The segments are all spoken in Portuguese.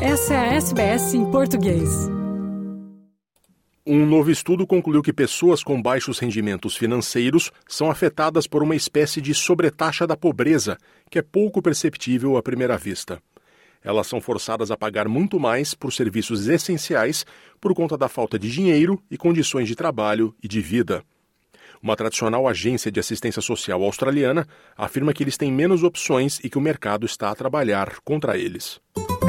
Essa é a SBS em português. Um novo estudo concluiu que pessoas com baixos rendimentos financeiros são afetadas por uma espécie de sobretaxa da pobreza, que é pouco perceptível à primeira vista. Elas são forçadas a pagar muito mais por serviços essenciais por conta da falta de dinheiro e condições de trabalho e de vida. Uma tradicional agência de assistência social australiana afirma que eles têm menos opções e que o mercado está a trabalhar contra eles.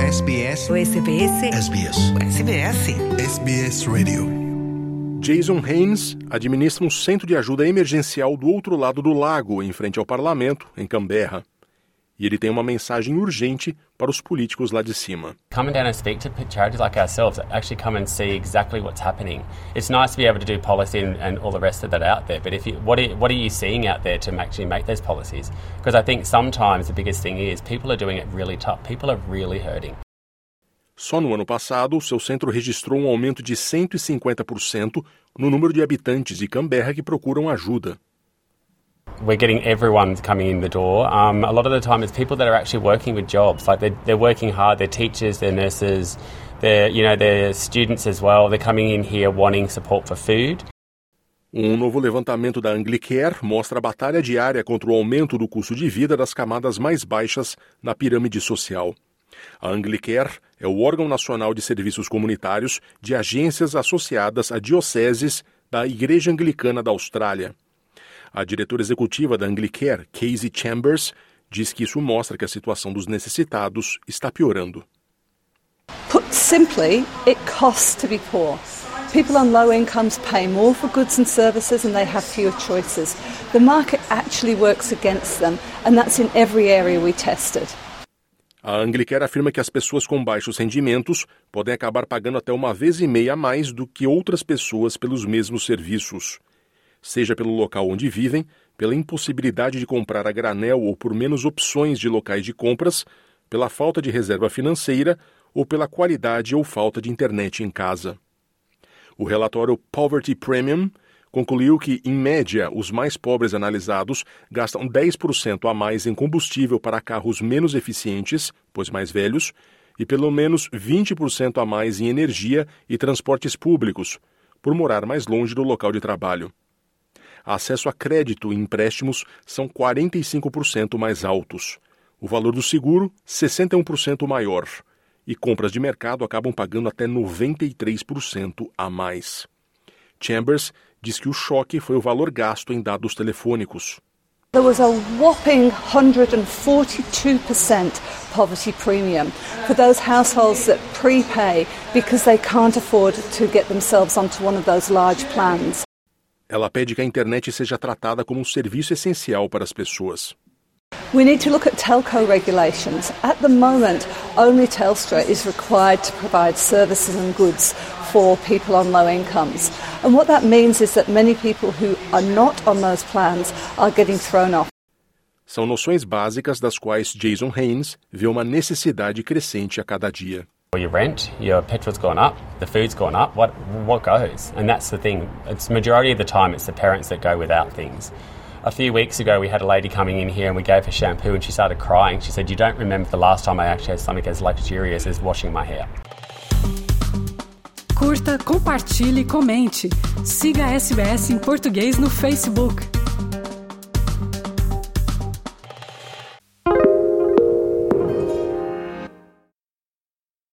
SBS. O SBS. SBS. SBS. SBS Radio. Jason Haynes administra um centro de ajuda emergencial do outro lado do lago, em frente ao parlamento, em Canberra. E ele tem uma mensagem urgente para os políticos lá de cima. Come down and speak to charities like ourselves actually come and see exactly what's happening. It's nice to be able to do policy and, and all the rest of that out there, but if you, what are, what are you seeing out there to actually make those policies? Because I think sometimes the biggest thing is people are doing it really tough. People are really hurting. Só no ano passado, o seu centro registrou um aumento de 150% no número de habitantes de Canberra que procuram ajuda. We're getting everyone coming in the door. Um, a lot of the time, it's people that are actually working with jobs. Like they're, they're working hard. They're teachers. They're nurses. They're you know they're students as well. They're coming in here wanting support for food. Um novo levantamento da Anglicare mostra a batalha diária contra o aumento do custo de vida das camadas mais baixas na pirâmide social. A Anglicare é o órgão nacional de serviços comunitários de agências associadas a dioceses da Igreja Anglicana da Austrália. A diretora executiva da Anglicare, Casey Chambers, diz que isso mostra que a situação dos necessitados está piorando. Put simply, it costs to be poor. People on low incomes pay more for goods and services and they have fewer choices. The market actually works against them, and that's in every area we tested. A Anglicare afirma que as pessoas com baixos rendimentos podem acabar pagando até uma vez e meia a mais do que outras pessoas pelos mesmos serviços seja pelo local onde vivem, pela impossibilidade de comprar a granel ou por menos opções de locais de compras, pela falta de reserva financeira ou pela qualidade ou falta de internet em casa. O relatório Poverty Premium concluiu que, em média, os mais pobres analisados gastam 10% a mais em combustível para carros menos eficientes, pois mais velhos, e pelo menos 20% a mais em energia e transportes públicos, por morar mais longe do local de trabalho acesso a crédito e empréstimos são 45% mais altos. O valor do seguro, 61% maior. E compras de mercado acabam pagando até 93% a mais. Chambers diz que o choque foi o valor gasto em dados telefônicos. There was a whopping 142% poverty premium for those households that prepay because they can't afford to get themselves onto one of those large plans. Ela pede que a internet seja tratada como um serviço essencial para as pessoas. We need to look at telco regulations. At the moment, only Telstra is required to provide services and goods for people on low incomes. And what that means is that many people who are not on those plans are getting thrown off. São noções básicas das quais Jason Haynes vê uma necessidade crescente a cada dia. Your rent, your petrol's gone up, the food's gone up. What what goes? And that's the thing. It's majority of the time it's the parents that go without things. A few weeks ago, we had a lady coming in here and we gave her shampoo and she started crying. She said, "You don't remember the last time I actually had something as luxurious as washing my hair." Curta, compartilhe, comente. Siga SBS em português no Facebook.